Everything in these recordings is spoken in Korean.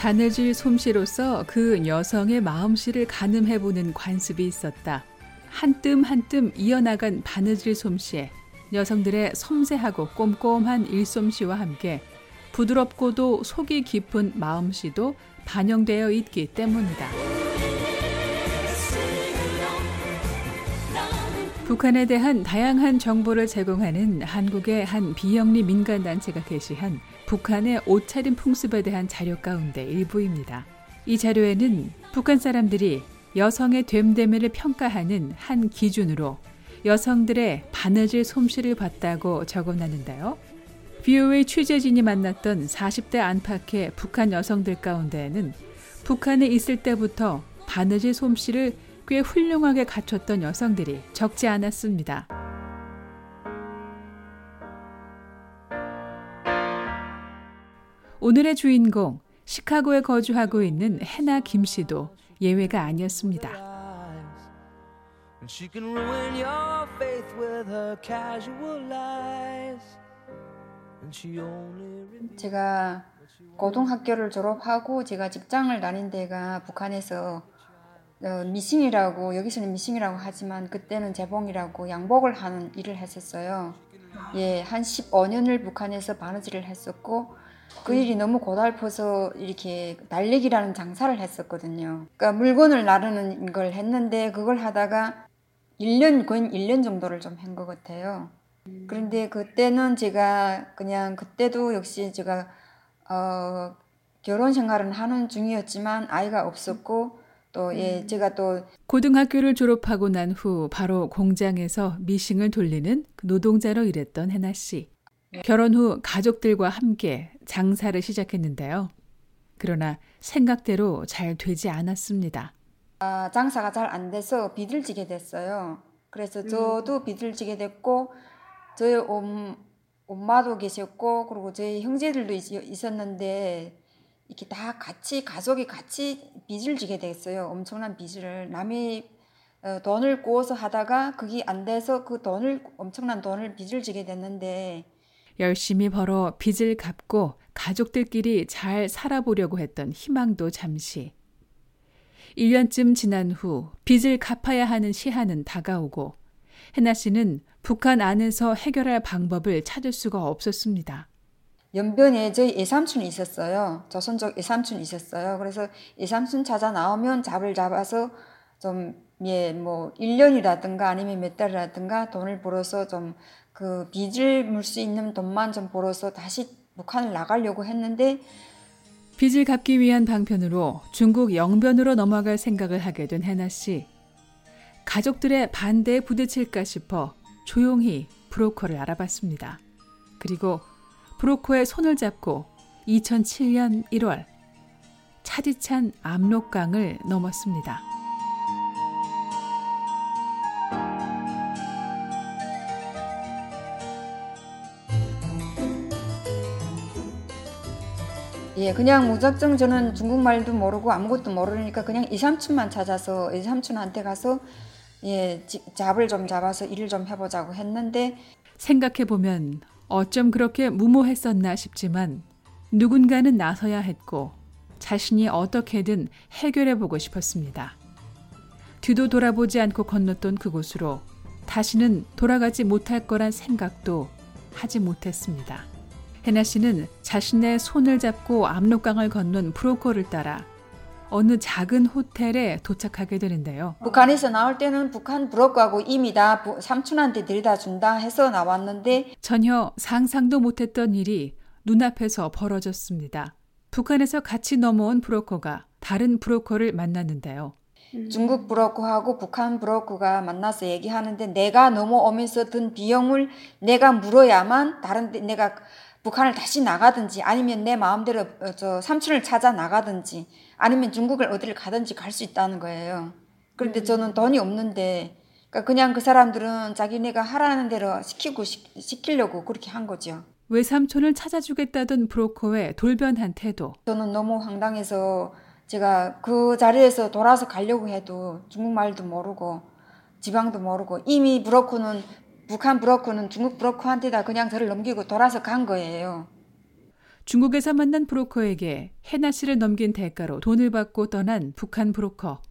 바느질 솜씨로서 그 여성의 마음씨를 가늠해보는 관습이 있었다. 한뜸 한뜸 이어나간 바느질 솜씨에 여성들의 섬세하고 꼼꼼한 일솜씨와 함께 부드럽고도 속이 깊은 마음씨도 반영되어 있기 때문이다. 북한에 대한 다양한 정보를 제공하는 한국의 한 비영리 민간단체가 게시한 북한의 옷차림 풍습에 대한 자료 가운데 일부입니다. 이 자료에는 북한 사람들이 여성의 됨됨이를 평가하는 한 기준으로 여성들의 바느질 솜씨를 봤다고 적어놨는데요. VOA 취재진이 만났던 40대 안팎의 북한 여성들 가운데에는 북한에 있을 때부터 바느질 솜씨를 꽤 훌륭하게 갖췄던 여성들이 적지 않았습니다. 오늘의 주인공 시카고에 거주하고 있는 해나 김 씨도 예외가 아니었습니다. 제가 고등학교를 졸업하고 제가 직장을 다닌 데가 북한에서 어, 미싱이라고 여기서는 미싱이라고 하지만 그때는 재봉이라고 양복을 하는 일을 했었어요. 예, 한 15년을 북한에서 바느질을 했었고 그 일이 너무 고달퍼서 이렇게 달리기라는 장사를 했었거든요. 그러니까 물건을 나르는 걸 했는데 그걸 하다가 1년 거의 1년 정도를 좀 한 것 같아요. 그런데 그때는 제가 그냥 그때도 역시 제가 어, 결혼 생활은 하는 중이었지만 아이가 없었고 또 예, 제가 또 고등학교를 졸업하고 난 후 바로 공장에서 미싱을 돌리는 그 노동자로 일했던 해나 씨. 결혼 후 가족들과 함께 장사를 시작했는데요. 그러나 생각대로 잘 되지 않았습니다. 아, 장사가 잘 안 돼서 비들지게 됐어요. 그래서 저도 비들지게 됐고 저희 옴, 엄마도 계셨고 그리고 저희 형제들도 있, 있었는데 이렇게 다 같이 가족이 같이 빚을 지게 됐어요. 엄청난 빚을 남이 어, 돈을 구워서 하다가 그게 안 돼서 그 돈을 엄청난 돈을 빚을 지게 됐는데 열심히 벌어 빚을 갚고 가족들끼리 잘 살아보려고 했던 희망도 잠시 1년쯤 지난 후 빚을 갚아야 하는 시한은 다가오고 해나 씨는 북한 안에서 해결할 방법을 찾을 수가 없었습니다. 연변에 저희 예삼촌이 있었어요. 조선족 예삼촌이 있었어요. 그래서 예삼촌 찾아 나오면 잡을 잡아서 좀, 예, 뭐, 1년이라든가 아니면 몇 달이라든가 돈을 벌어서 좀 그 빚을 물 수 있는 돈만 좀 벌어서 다시 북한을 나가려고 했는데 빚을 갚기 위한 방편으로 중국 영변으로 넘어갈 생각을 하게 된 해나 씨. 가족들의 반대에 부딪힐까 싶어 조용히 브로커를 알아봤습니다. 그리고 브로커의 손을 잡고 2007년 1월 차디찬 압록강을 넘었습니다. 예, 그냥 무작정 저는 중국말도 모르고 아무것도 모르니까 그냥 이 삼촌만 찾아서 이 삼촌한테 가서 예, 잡을 좀 잡아서 일을 좀 해보자고 했는데 생각해 보면 어쩜 그렇게 무모했었나 싶지만 누군가는 나서야 했고 자신이 어떻게든 해결해 보고 싶었습니다. 뒤도 돌아보지 않고 건넜던 그곳으로 다시는 돌아가지 못할 거란 생각도 하지 못했습니다. 해나 씨는 자신의 손을 잡고 압록강을 건넌 브로커를 따라 어느 작은 호텔에 도착하게 되는데요. 북한에서 나올 때는 북한 브로커하고 이미 다 삼촌한테 들이다 준다 해서 나왔는데 전혀 상상도 못했던 일이 눈앞에서 벌어졌습니다. 북한에서 같이 넘어온 브로커가 다른 브로커를 만났는데요. 중국 브로커하고 북한 브로커가 만나서 얘기하는데 내가 넘어오면서 든 비용을 내가 물어야만 다른 데 내가 북한을 다시 나가든지 아니면 내 마음대로 어, 저 삼촌을 찾아 나가든지 아니면 중국을 어디를 가든지 갈 수 있다는 거예요. 그런데 저는 돈이 없는데 그러니까 그냥 그 사람들은 자기네가 하라는 대로 시키고 시, 시키려고 그렇게 한 거죠. 외삼촌을 찾아주겠다던 브로커의 돌변한 태도. 저는 너무 황당해서 제가 그 자리에서 돌아서 가려고 해도 중국말도 모르고 지방도 모르고 이미 브로커는 북한 브로커는 중국 브로커한테다 그냥 저를 넘기고 돌아서 간 거예요. 중국에서 만난 브로커에게 해나 씨를 넘긴 대가로 돈을 받고 떠난 북한 브로커.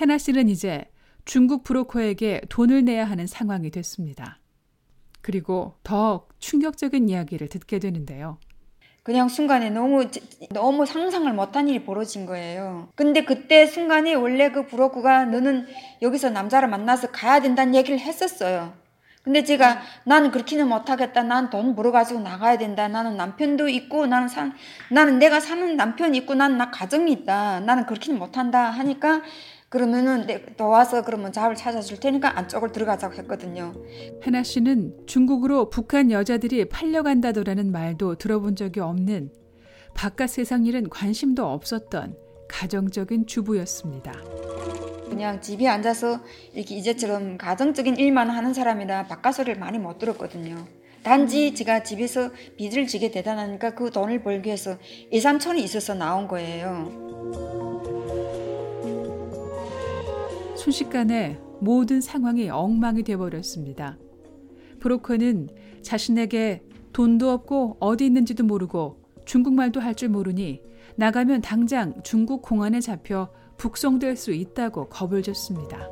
해나 씨는 이제 중국 브로커에게 돈을 내야 하는 상황이 됐습니다. 그리고 더 충격적인 이야기를 듣게 되는데요. 그냥 순간에 너무 너무 상상을 못한 일이 벌어진 거예요. 근데 그때 순간에 원래 그 브로커가 너는 여기서 남자를 만나서 가야 된다는 얘기를 했었어요. 근데 제가 나는 그렇게는 못하겠다. 난 돈 벌어가지고 나가야 된다. 나는 남편도 있고 나는 산 나는 내가 사는 남편이 있고 나는 나 가정이 있다. 나는 그렇게는 못한다 하니까 그러면은 너 와서 그러면 잡을 찾아줄 테니까 안쪽을 들어가자고 했거든요. 해나 씨는 중국으로 북한 여자들이 팔려간다더라는 말도 들어본 적이 없는 바깥 세상 일은 관심도 없었던 가정적인 주부였습니다. 그냥 집에 앉아서 이렇게 이제처럼 가정적인 일만 하는 사람이라 바깥 소리를 많이 못 들었거든요. 단지 제가 집에서 빚을 지게 되다 나니까 그 돈을 벌기 위해서 2, 3천이 있어서 나온 거예요. 순식간에 모든 상황이 엉망이 되어버렸습니다. 브로커는 자신에게 돈도 없고 어디 있는지도 모르고 중국말도 할 줄 모르니 나가면 당장 중국 공안에 잡혀 북송될 수 있다고 겁을 줬습니다.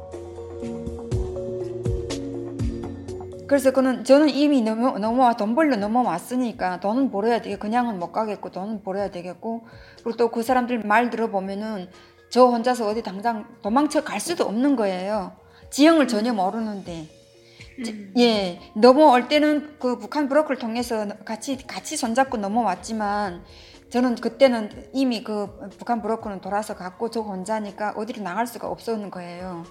그래서 그는 저는 이미 넘어 넘어 돈 벌러 넘어왔으니까 돈은 벌어야 되게 그냥은 못 가겠고 돈은 벌어야 되겠고 그리고 또 그 사람들 말 들어보면은 저 혼자서 어디 당장 도망쳐 갈 수도 없는 거예요. 지형을 전혀 모르는데. 음. 예, 넘어올 때는 그 북한 브로커를 통해서 같이 같이 손잡고 넘어왔지만 저는 그때는 이미 그 북한 브로커는 돌아서 갔고 저 혼자니까 어디로 나갈 수가 없었는 거예요.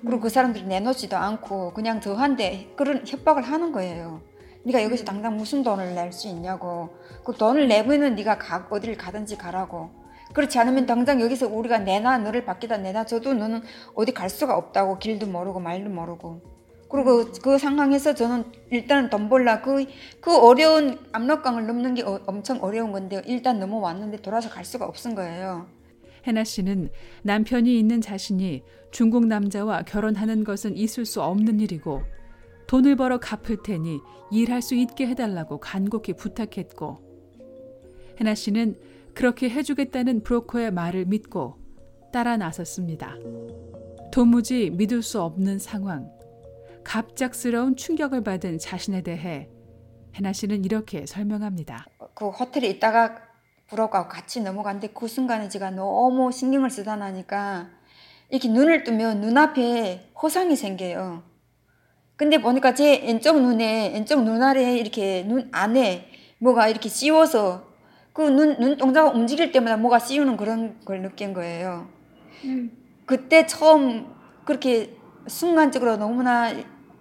그리고 그 사람들이 내놓지도 않고 그냥 저한테 그런 협박을 하는 거예요. 네가 여기서 당장 무슨 돈을 낼 수 있냐고. 그 돈을 내면은 네가 가, 어디를 가든지 가라고. 그렇지 않으면 당장 여기서 우리가 내놔 너를 밖에다 내놔줘도 너는 어디 갈 수가 없다고 길도 모르고 말도 모르고. 그리고 그 상황에서 저는 일단 돈 벌라 그, 그 어려운 압록강을 넘는 게 어, 엄청 어려운 건데 일단 넘어왔는데 돌아서 갈 수가 없은 거예요. 해나 씨는 남편이 있는 자신이 중국 남자와 결혼하는 것은 있을 수 없는 일이고 돈을 벌어 갚을 테니 일할 수 있게 해달라고 간곡히 부탁했고 해나 씨는 그렇게 해주겠다는 브로커의 말을 믿고 따라 나섰습니다. 도무지 믿을 수 없는 상황. 갑작스러운 충격을 받은 자신에 대해 해나 씨는 이렇게 설명합니다. 그 호텔에 있다가 불어가 같이 넘어갔는데 그 순간에 제가 너무 신경을 쓰다 나니까 이렇게 눈을 뜨면 눈앞에 호상이 생겨요. 근데 보니까 제 왼쪽 눈에 왼쪽 눈알에 이렇게 눈 안에 뭐가 이렇게 씌워서 그 눈 눈동자가 움직일 때마다 뭐가 씌우는 그런 걸 느낀 거예요. 음. 그때 처음 그렇게 순간적으로 너무나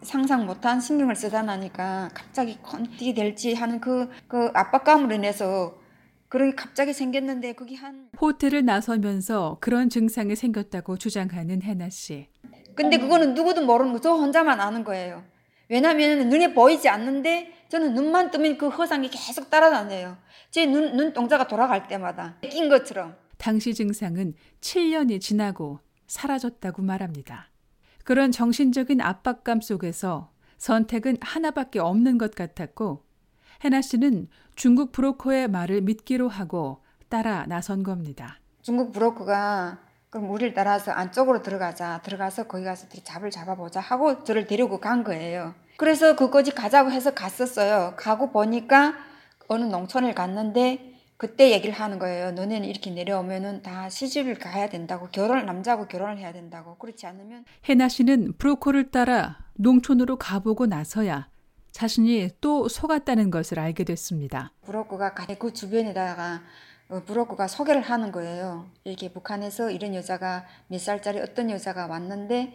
상상 못한 신경을 쓰다 나니까 갑자기 어떻게 될지 하는 그, 그 압박감으로 인해서 그런 갑자기 생겼는데 그게 한 호텔을 나서면서 그런 증상이 생겼다고 주장하는 해나 씨. 근데 그거는 누구도 모르는 거, 저 혼자만 아는 거예요. 왜냐하면 눈에 보이지 않는데 저는 눈만 뜨면 그 허상이 계속 따라다녀요. 제 눈, 눈동자가 돌아갈 때마다 낀 것처럼. 당시 증상은 7년이 지나고 사라졌다고 말합니다. 그런 정신적인 압박감 속에서 선택은 하나밖에 없는 것 같았고 해나 씨는 중국 브로커의 말을 믿기로 하고 따라 나선 겁니다. 중국 브로커가 그럼 우리를 따라서 안쪽으로 들어가자. 들어가서 거기 가서 잡을 잡아보자 하고 저를 데리고 간 거예요. 그래서 그거지 가자고 해서 갔었어요. 가고 보니까 어느 농촌을 갔는데 그때 얘기를 하는 거예요. 너네는 이렇게 내려오면은 다 시집을 가야 된다고 결혼 남자하고 결혼을 해야 된다고 그렇지 않으면 해나 씨는 브로커를 따라 농촌으로 가보고 나서야 자신이 또 속았다는 것을 알게 됐습니다. 브로커가 그 주변에다가 어, 브로커가 소개를 하는 거예요. 이렇게 북한에서 이런 여자가 몇 살짜리 어떤 여자가 왔는데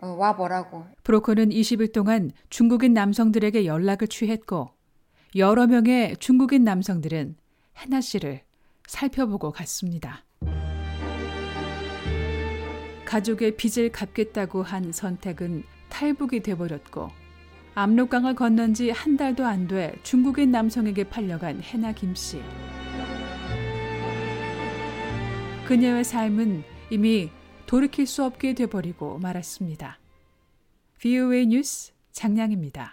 어, 와 보라고. 브로커는 20일 동안 중국인 남성들에게 연락을 취했고 여러 명의 중국인 남성들은 해나 씨를 살펴보고 갔습니다. 가족의 빚을 갚겠다고 한 선택은 탈북이 돼버렸고 압록강을 건넌 지 한 달도 안 돼 중국인 남성에게 팔려간 해나 김 씨. 그녀의 삶은 이미 돌이킬 수 없게 돼버리고 말았습니다. VOA 뉴스 장량입니다.